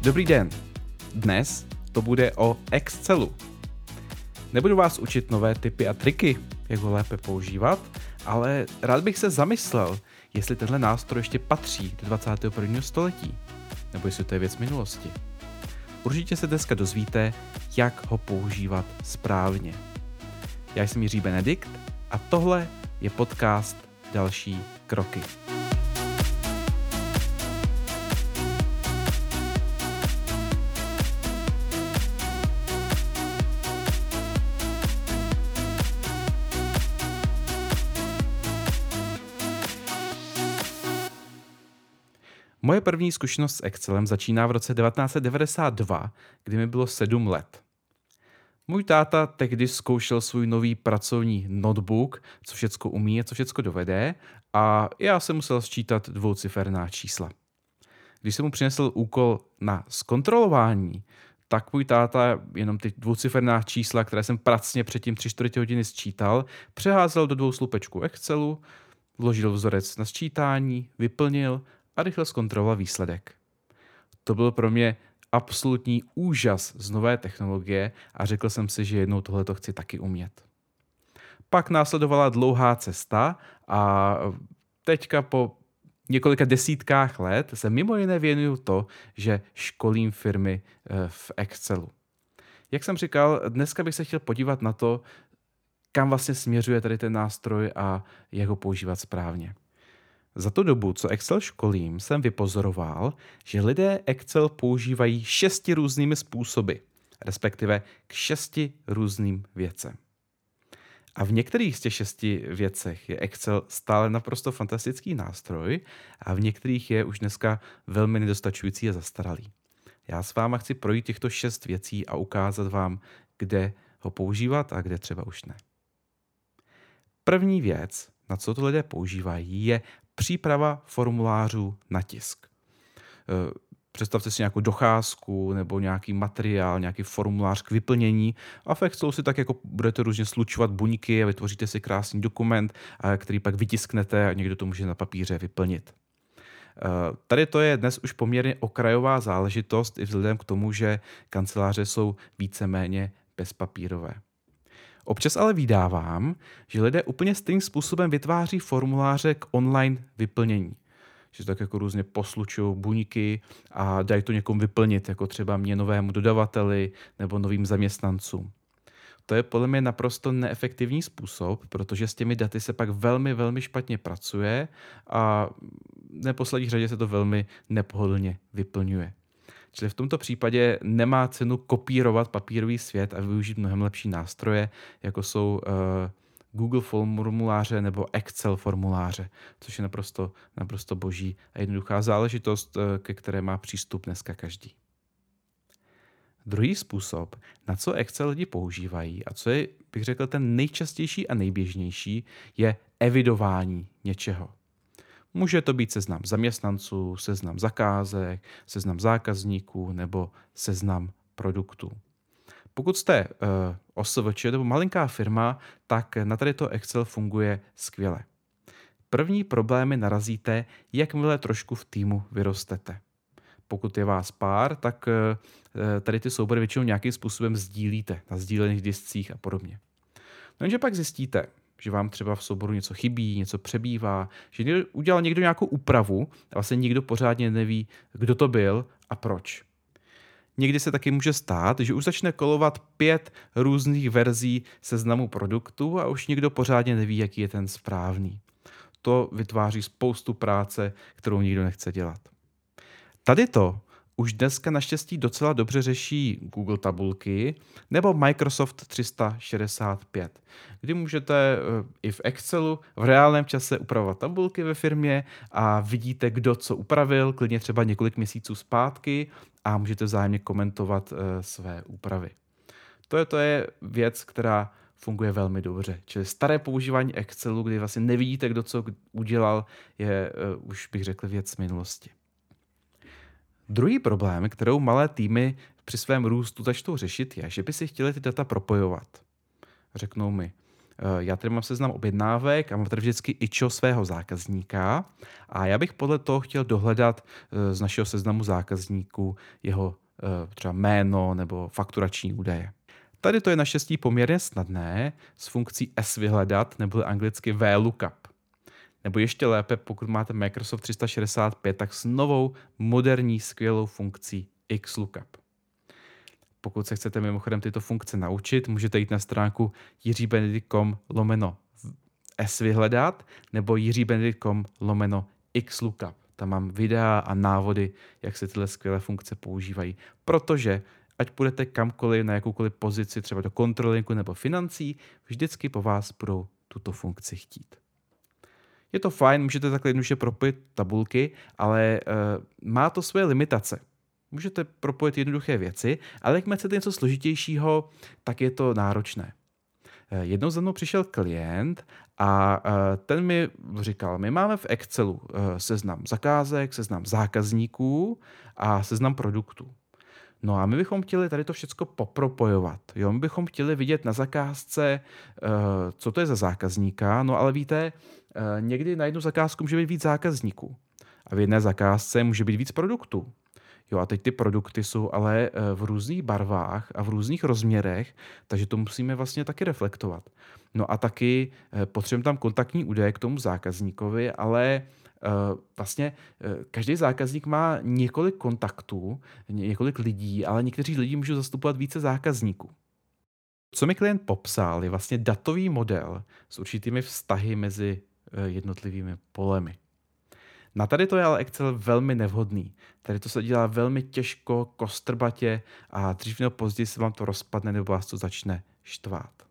Dobrý den. Dnes to bude o Excelu. Nebudu vás učit nové typy a triky, jak ho lépe používat, ale rád bych se zamyslel, jestli tenhle nástroj ještě patří do 21. století, nebo jestli to je věc minulosti. Určitě se dneska dozvíte, jak ho používat správně. Já jsem Jiří Benedikt a tohle je podcast Další kroky. Moje první zkušenost s Excelem začíná v roce 1992, kdy mi bylo 7 let. Můj táta tehdy zkoušel svůj nový pracovní notebook, co všechno umí a co všechno dovede, a já jsem musel sčítat dvouciferná čísla. Když jsem mu přinesl úkol na zkontrolování, tak můj táta jenom ty dvouciferná čísla, které jsem pracně předtím 3 čtvrtě hodiny sčítal, přeházel do dvou slupečků Excelu, vložil vzorec na sčítání, vyplnil a rychle zkontroloval výsledek. To byl pro mě absolutní úžas z nové technologie a řekl jsem si, že jednou tohle to chci taky umět. Pak následovala dlouhá cesta a teďka po několika desítkách let se mimo jiné věnuju to, že školím firmy eh, v Excelu. Jak jsem říkal, dneska bych se chtěl podívat na to, kam vlastně směřuje tady ten nástroj a jak ho používat správně. Za tu dobu, co Excel školím, jsem vypozoroval, že lidé Excel používají šesti různými způsoby, respektive k šesti různým věcem. A v některých z těch šesti věcech je Excel stále naprosto fantastický nástroj a v některých je už dneska velmi nedostačující a zastaralý. Já s váma chci projít těchto šest věcí a ukázat vám, kde ho používat a kde třeba už ne. První věc, na co to lidé používají, je příprava formulářů na tisk. Eh, představte si nějakou docházku nebo nějaký materiál, nějaký formulář k vyplnění a v Excelu si tak jako budete různě slučovat buňky a vytvoříte si krásný dokument, který pak vytisknete a někdo to může na papíře vyplnit. Eh, tady to je dnes už poměrně okrajová záležitost i vzhledem k tomu, že kanceláře jsou víceméně bezpapírové. Občas ale vydávám, že lidé úplně stejným způsobem vytváří formuláře k online vyplnění. Že tak jako různě poslučují buňky a dají to někomu vyplnit, jako třeba mě novému dodavateli nebo novým zaměstnancům. To je podle mě naprosto neefektivní způsob, protože s těmi daty se pak velmi, velmi špatně pracuje a v neposlední řadě se to velmi nepohodlně vyplňuje. Čili v tomto případě nemá cenu kopírovat papírový svět a využít mnohem lepší nástroje, jako jsou uh, Google formuláře nebo Excel formuláře, což je naprosto, naprosto boží a jednoduchá záležitost, uh, ke které má přístup dneska každý. Druhý způsob, na co Excel lidi používají a co je, bych řekl, ten nejčastější a nejběžnější, je evidování něčeho. Může to být seznam zaměstnanců, seznam zakázek, seznam zákazníků nebo seznam produktů. Pokud jste uh, OSVČ nebo malinká firma, tak na tady to Excel funguje skvěle. První problémy narazíte, jakmile trošku v týmu vyrostete. Pokud je vás pár, tak uh, tady ty soubory většinou nějakým způsobem sdílíte na sdílených discích a podobně. No jenže pak zjistíte, že vám třeba v souboru něco chybí, něco přebývá, že udělal někdo nějakou úpravu a vlastně nikdo pořádně neví, kdo to byl a proč. Někdy se taky může stát, že už začne kolovat pět různých verzí seznamu produktů a už nikdo pořádně neví, jaký je ten správný. To vytváří spoustu práce, kterou nikdo nechce dělat. Tady to už dneska naštěstí docela dobře řeší Google tabulky nebo Microsoft 365, kdy můžete eh, i v Excelu v reálném čase upravovat tabulky ve firmě a vidíte, kdo co upravil, klidně třeba několik měsíců zpátky a můžete vzájemně komentovat eh, své úpravy. To je, to je věc, která funguje velmi dobře. Čili staré používání Excelu, kdy vlastně nevidíte, kdo co udělal, je uh, už bych řekl věc minulosti. Druhý problém, kterou malé týmy při svém růstu začnou řešit, je, že by si chtěli ty data propojovat. Řeknou mi, já tady mám seznam objednávek a mám tady vždycky ičo svého zákazníka a já bych podle toho chtěl dohledat z našeho seznamu zákazníků jeho třeba jméno nebo fakturační údaje. Tady to je naštěstí poměrně snadné s funkcí S vyhledat, nebo anglicky VLOOKUP. Nebo ještě lépe, pokud máte Microsoft 365, tak s novou moderní skvělou funkcí XLOOKUP. Pokud se chcete mimochodem tyto funkce naučit, můžete jít na stránku jiřibenedikt.com lomeno S vyhledat nebo jiřibenedikt.com lomeno XLOOKUP. Tam mám videa a návody, jak se tyhle skvělé funkce používají. Protože ať půjdete kamkoliv na jakoukoliv pozici, třeba do kontrolinku nebo financí, vždycky po vás budou tuto funkci chtít. Je to fajn, můžete takhle jednoduše propojit tabulky, ale uh, má to své limitace. Můžete propojit jednoduché věci, ale jak chcete něco složitějšího, tak je to náročné. Eh, jednou za mnou přišel klient a eh, ten mi říkal, my máme v Excelu seznam zakázek, seznam zákazníků a seznam produktů. No a my bychom chtěli tady to všechno popropojovat. Jo? My bychom chtěli vidět na zakázce, uh, co to je za zákazníka, no ale víte, uh, někdy na jednu zakázku může být víc zákazníků. A v jedné zakázce může být víc produktů. Jo, a teď ty produkty jsou ale eh, v různých barvách a v různých rozměrech, takže to musíme vlastně taky reflektovat. No a taky potřebujeme tam kontaktní údaje k tomu zákazníkovi, ale Eh, vlastně eh, každý zákazník má několik kontaktů, několik lidí, ale někteří lidi můžou zastupovat více zákazníků. Co mi klient popsal, je vlastně datový model s určitými vztahy mezi eh, jednotlivými polemi. Na tady to je ale Excel velmi nevhodný. Tady to se dělá velmi těžko, kostrbatě a dřív nebo později se vám to rozpadne nebo vás to začne štvát.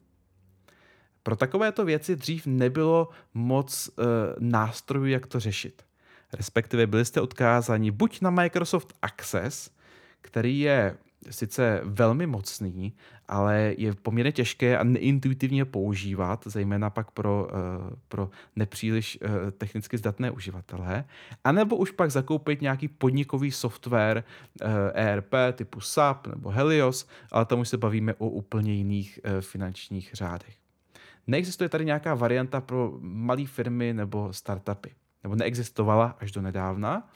Pro takovéto věci dřív nebylo moc uh, nástrojů, jak to řešit. Respektive byli jste odkázáni buď na Microsoft Access, který je sice velmi mocný, ale je poměrně těžké a neintuitivně používat, zejména pak pro, uh, pro nepříliš uh, technicky zdatné uživatele, anebo už pak zakoupit nějaký podnikový software ERP typu SAP nebo Helios, ale tam už se bavíme o úplně jiných finančních řádech. Neexistuje tady nějaká varianta pro malé firmy nebo startupy. Nebo neexistovala až do nedávna.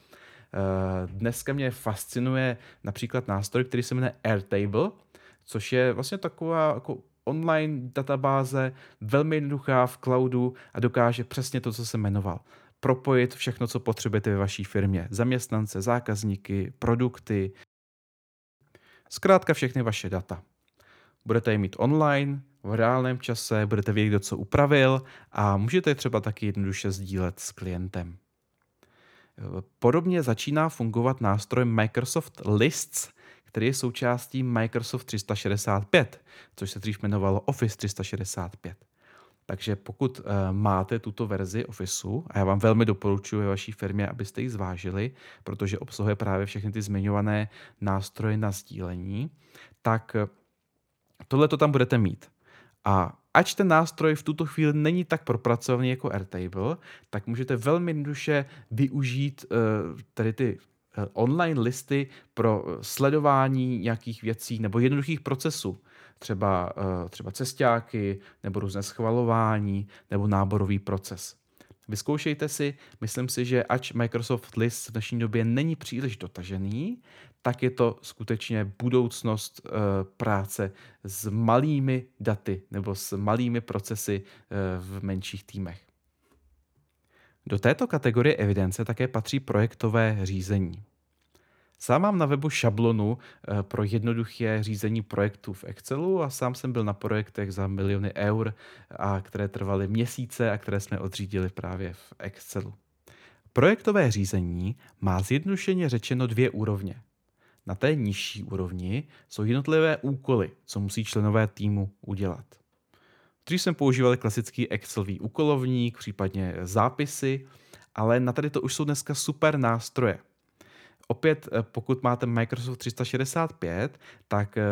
Eh, dneska mě fascinuje například nástroj, který se jmenuje Airtable, což je vlastně taková jako online databáze, velmi jednoduchá v cloudu a dokáže přesně to, co jsem jmenoval. Propojit všechno, co potřebujete ve vaší firmě. Zaměstnance, zákazníky, produkty, zkrátka všechny vaše data. Budete je mít online, v reálném čase, budete vědět, kdo co upravil a můžete je třeba taky jednoduše sdílet s klientem. Podobně začíná fungovat nástroj Microsoft Lists, který je součástí Microsoft 365, což se dřív jmenovalo Office 365. Takže pokud uh, máte tuto verzi Officeu, a já vám velmi doporučuji ve vaší firmě, abyste ji zvážili, protože obsahuje právě všechny ty zmiňované nástroje na sdílení, tak tohle to tam budete mít. A ač ten nástroj v tuto chvíli není tak propracovaný jako Airtable, tak můžete velmi jednoduše využít uh, tady ty uh, online listy pro sledování nějakých věcí nebo jednoduchých procesů. Třeba, třeba cestáky, nebo různé schvalování, nebo náborový proces. Vyzkoušejte si, myslím si, že ač Microsoft List v dnešní době není příliš dotažený, tak je to skutečně budoucnost uh, práce s malými daty nebo s malými procesy uh, v menších týmech. Do této kategorie evidence také patří projektové řízení. Sám mám na webu šablonu eh, pro jednoduché řízení projektů v Excelu a sám jsem byl na projektech za miliony eur, a které trvaly měsíce a které jsme odřídili právě v Excelu. Projektové řízení má zjednodušeně řečeno dvě úrovně. Na té nižší úrovni jsou jednotlivé úkoly, co musí členové týmu udělat. Dřív jsem používal klasický Excelový úkolovník, případně zápisy, ale na tady to už jsou dneska super nástroje – Opět, eh, pokud máte Microsoft 365, tak eh,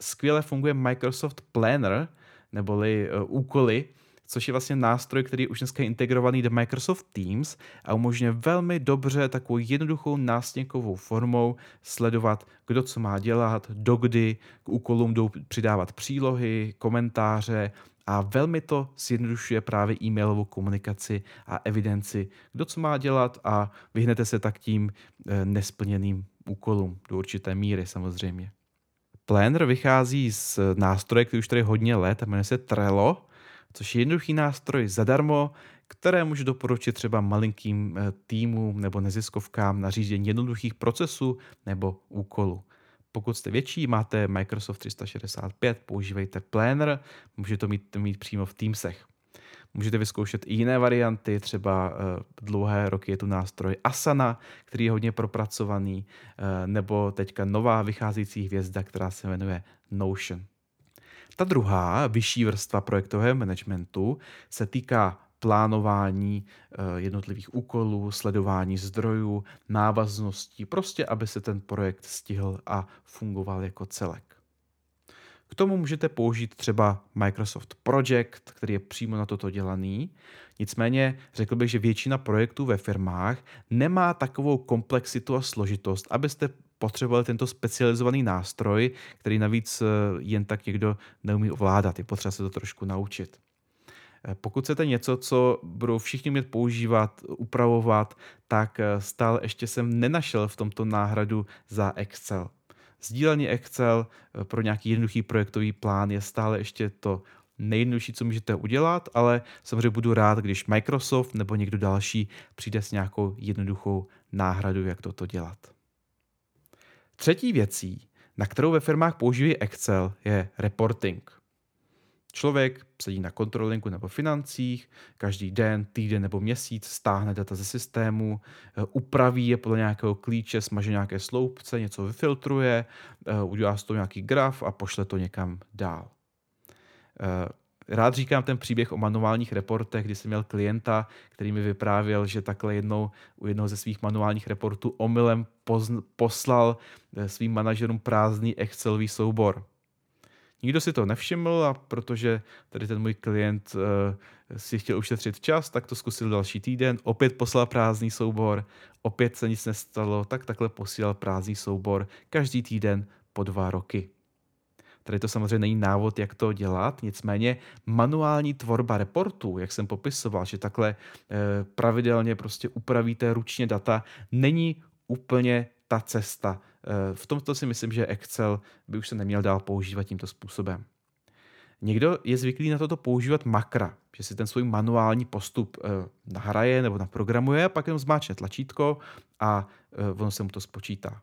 skvěle funguje Microsoft Planner, neboli eh, úkoly, což je vlastně nástroj, který už dneska je integrovaný do Microsoft Teams a umožňuje velmi dobře takovou jednoduchou nástěnkovou formou sledovat, kdo co má dělat, dokdy k úkolům jdou přidávat přílohy, komentáře A velmi to zjednodušuje právě e-mailovou komunikaci a evidenci, kdo co má dělat a vyhnete se tak tím eh, nesplněným úkolům do určité míry samozřejmě. Planner vychází z nástroje, který už tady hodně let jmenuje se Trello, což je jednoduchý nástroj zadarmo, které můžu doporučit třeba malinkým eh, týmům nebo neziskovkám na řízení jednoduchých procesů nebo úkolů. Pokud jste větší, máte Microsoft 365, používejte Planner, můžete to mít, mít přímo v Teamsech. Můžete vyzkoušet i jiné varianty, třeba uh, dlouhé roky je tu nástroj Asana, který je hodně propracovaný, uh, nebo teďka nová vycházející hvězda, která se jmenuje Notion. Ta druhá, vyšší vrstva projektového managementu, se týká plánování eh, jednotlivých úkolů, sledování zdrojů, návazností, prostě aby se ten projekt stihl a fungoval jako celek. K tomu můžete použít třeba Microsoft Project, který je přímo na toto dělaný. Nicméně řekl bych, že většina projektů ve firmách nemá takovou komplexitu a složitost, abyste potřebovali tento specializovaný nástroj, který navíc eh, jen tak někdo neumí ovládat. Je potřeba se to trošku naučit. Eh, pokud chcete něco, co budou všichni mět používat, upravovat, tak eh, stále ještě jsem nenašel v tomto náhradu za Excel. Sdílený Excel pro nějaký jednoduchý projektový plán je stále ještě to nejjednodušší, co můžete udělat, ale samozřejmě budu rád, když Microsoft nebo někdo další přijde s nějakou jednoduchou náhradou, jak toto dělat. Třetí věcí, na kterou ve firmách používají Excel, je reporting. Člověk sedí na kontrolinku nebo financích, každý den, týden nebo měsíc stáhne data ze systému, eh, upraví je podle nějakého klíče, smaže nějaké sloupce, něco vyfiltruje, eh, udělá z toho nějaký graf a pošle to někam dál. Eh, rád říkám ten příběh o manuálních reportech, kdy jsem měl klienta, který mi vyprávěl, že takhle jednou u jednoho ze svých manuálních reportů omylem poslal svým manažerům prázdný Excelový soubor Nikdo si to nevšiml a protože tady ten můj klient uh, si chtěl ušetřit čas, tak to zkusil další týden, opět poslal prázdný soubor, opět se nic nestalo, tak takhle posílal prázdný soubor každý týden po dva roky. Tady to samozřejmě není návod, jak to dělat, nicméně manuální tvorba reportů, jak jsem popisoval, že takhle e, pravidelně prostě upravíte ručně data, není úplně ta cesta. Eh, v tomto si myslím, že Excel by už se neměl dál používat tímto způsobem. Někdo je zvyklý na toto používat makra, že si ten svůj manuální postup eh, nahraje nebo naprogramuje a pak jenom zmáčne tlačítko a eh, ono se mu to spočítá.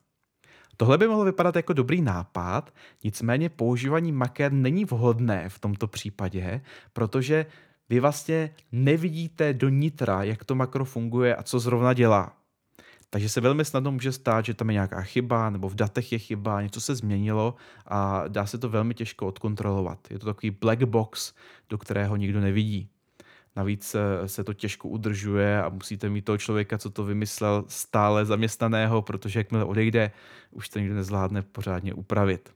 Tohle by mohlo vypadat jako dobrý nápad, nicméně používání maker není vhodné v tomto případě, protože vy vlastně nevidíte do nitra, jak to makro funguje a co zrovna dělá. Takže se velmi snadno může stát, že tam je nějaká chyba, nebo v datech je chyba, něco se změnilo a dá se to velmi těžko odkontrolovat. Je to takový black box, do kterého nikdo nevidí. Navíc se to těžko udržuje a musíte mít toho člověka, co to vymyslel, stále zaměstnaného, protože jakmile odejde, už to nikdo nezvládne pořádně upravit.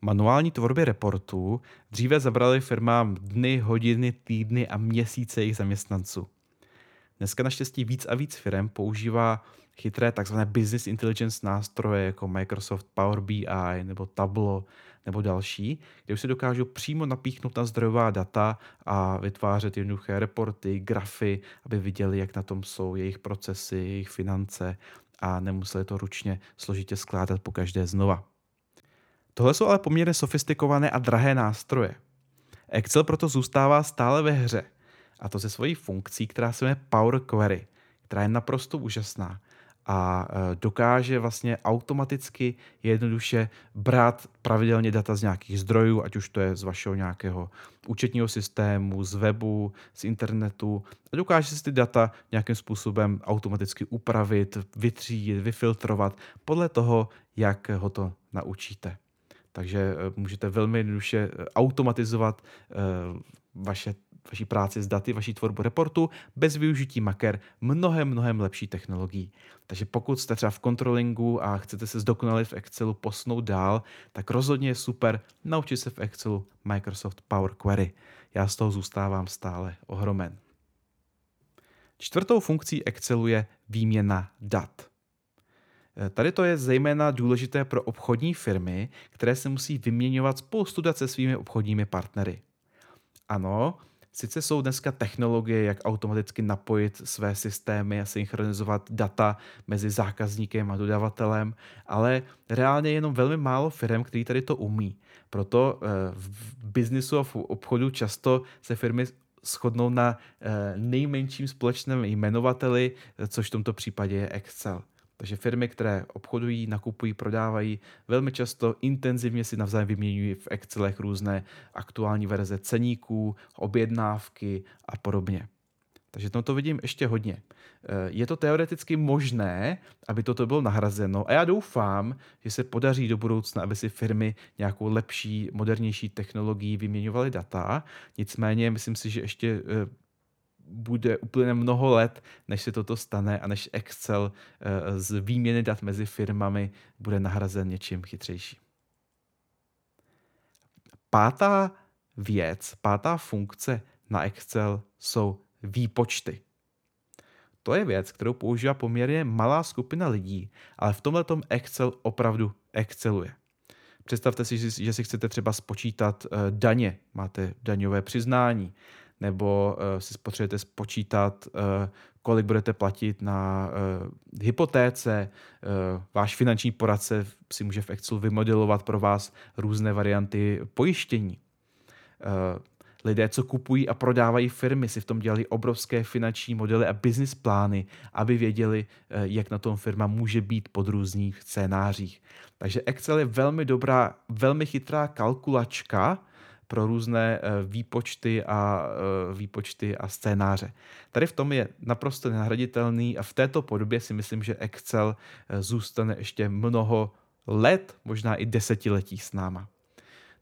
Manuální tvorby reportů dříve zabrali firmám dny, hodiny, týdny a měsíce jejich zaměstnanců. Dneska naštěstí víc a víc firm používá chytré tzv. business intelligence nástroje jako Microsoft Power BI nebo Tableau nebo další, kde už se dokážou přímo napíchnout na zdrojová data a vytvářet jednoduché reporty, grafy, aby viděli, jak na tom jsou jejich procesy, jejich finance a nemuseli to ručně složitě skládat po každé znova. Tohle jsou ale poměrně sofistikované a drahé nástroje. Excel proto zůstává stále ve hře – a to ze svojí funkcí, která se jmenuje Power Query, která je naprosto úžasná a e, dokáže vlastně automaticky jednoduše brát pravidelně data z nějakých zdrojů, ať už to je z vašeho nějakého účetního systému, z webu, z internetu a dokáže si ty data nějakým způsobem automaticky upravit, vytřídit, vyfiltrovat podle toho, jak ho to naučíte. Takže e, můžete velmi jednoduše e, automatizovat vaše vaší práci s daty, vaší tvorbu reportu bez využití maker mnohem, mnohem lepší technologií. Takže pokud jste třeba v controllingu a chcete se zdokonalit v Excelu, posnout dál, tak rozhodně je super naučit se v Excelu Microsoft Power Query. Já z toho zůstávám stále ohromen. Čtvrtou funkcí Excelu je výměna dat. Tady to je zejména důležité pro obchodní firmy, které se musí vyměňovat spoustu dat se svými obchodními partnery. Ano, sice jsou dneska technologie, jak automaticky napojit své systémy a synchronizovat data mezi zákazníkem a dodavatelem, ale reálně jenom velmi málo firm, který tady to umí. Proto eh, v biznisu a v obchodu často se firmy shodnou na eh, nejmenším společném jmenovateli, což v tomto případě je Excel. Takže firmy, které obchodují, nakupují, prodávají, velmi často intenzivně si navzájem vyměňují v Excelech různé aktuální verze ceníků, objednávky a podobně. Takže tam to vidím ještě hodně. Eh, je to teoreticky možné, aby toto bylo nahrazeno a já doufám, že se podaří do budoucna, aby si firmy nějakou lepší, modernější technologií vyměňovaly data. Nicméně myslím si, že ještě eh, bude úplně mnoho let, než se toto stane a než Excel eh, z výměny dat mezi firmami bude nahrazen něčím chytřejším. Pátá věc, pátá funkce na Excel jsou výpočty. To je věc, kterou používá poměrně malá skupina lidí, ale v tomhle Excel opravdu exceluje. Představte si, že si chcete třeba spočítat eh, daně, máte daňové přiznání, nebo uh, si potřebujete spočítat, uh, kolik budete platit na uh, hypotéce. Váš finanční poradce si může v Excelu vymodelovat pro vás různé varianty pojištění. Lidé, co kupují a prodávají firmy, si v tom dělali obrovské finanční modely a business plány, aby věděli, jak na tom firma může být pod různých scénářích. Takže Excel je velmi dobrá, velmi chytrá kalkulačka, pro různé eh, výpočty a, eh, výpočty a scénáře. Tady v tom je naprosto nenahraditelný a v této podobě si myslím, že Excel eh, zůstane ještě mnoho let, možná i desetiletí s náma.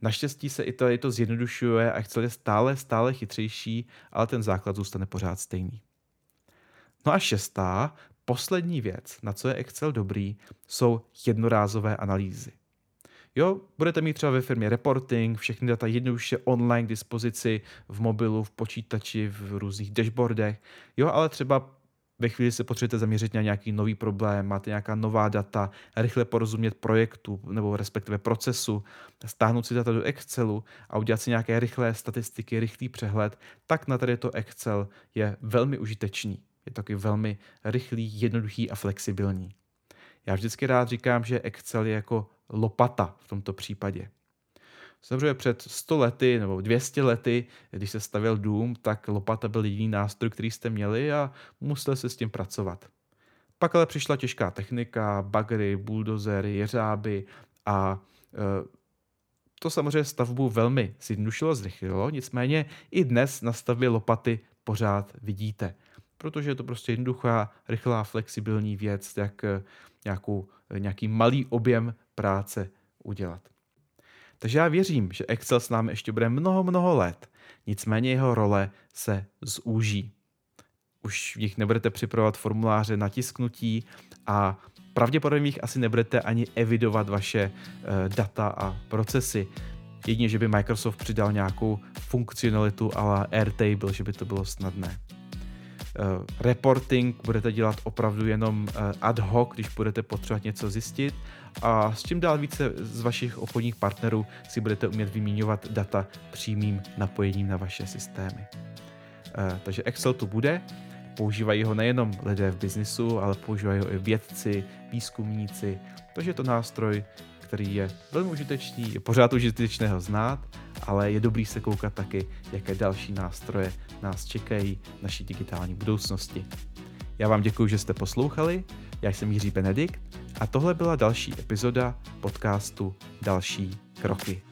Naštěstí se i to, i to zjednodušuje a Excel je stále, stále chytřejší, ale ten základ zůstane pořád stejný. No a šestá, poslední věc, na co je Excel dobrý, jsou jednorázové analýzy. Jo, budete mít třeba ve firmě reporting, všechny data jednoduše online k dispozici v mobilu, v počítači, v různých dashboardech. Jo, ale třeba ve chvíli se potřebujete zaměřit na nějaký nový problém, máte nějaká nová data, rychle porozumět projektu nebo respektive procesu, stáhnout si data do Excelu a udělat si nějaké rychlé statistiky, rychlý přehled, tak na tady to Excel je velmi užitečný. Je taky velmi rychlý, jednoduchý a flexibilní. Já vždycky rád říkám, že Excel je jako lopata v tomto případě. Samozřejmě před 100 lety nebo 200 lety, když se stavěl dům, tak lopata byl jediný nástroj, který jste měli a museli se s tím pracovat. Pak ale přišla těžká technika, bagry, buldozery, jeřáby a e, to samozřejmě stavbu velmi zjednodušilo, zrychlilo, nicméně i dnes na stavbě lopaty pořád vidíte, protože je to prostě jednoduchá, rychlá, flexibilní věc, jak e, nějakou, e, nějaký malý objem práce udělat. Takže já věřím, že Excel s námi ještě bude mnoho, mnoho let, nicméně jeho role se zúží. Už v nich nebudete připravovat formuláře na tisknutí a pravděpodobně jich asi nebudete ani evidovat vaše uh, data a procesy. Jedině, že by Microsoft přidal nějakou funkcionalitu la Airtable, že by to bylo snadné. Uh, reporting budete dělat opravdu jenom uh, ad hoc, když budete potřebovat něco zjistit a s čím dál více z vašich obchodních partnerů si budete umět vyměňovat data přímým napojením na vaše systémy. Uh, takže Excel tu bude, používají ho nejenom lidé v biznisu, ale používají ho i vědci, výzkumníci, takže je to nástroj, který je velmi užitečný, je pořád užitečné ho znát, ale je dobrý se koukat taky, jaké další nástroje nás čekají v naší digitální budoucnosti. Já vám děkuji, že jste poslouchali, já jsem Jiří Benedikt a tohle byla další epizoda podcastu Další kroky.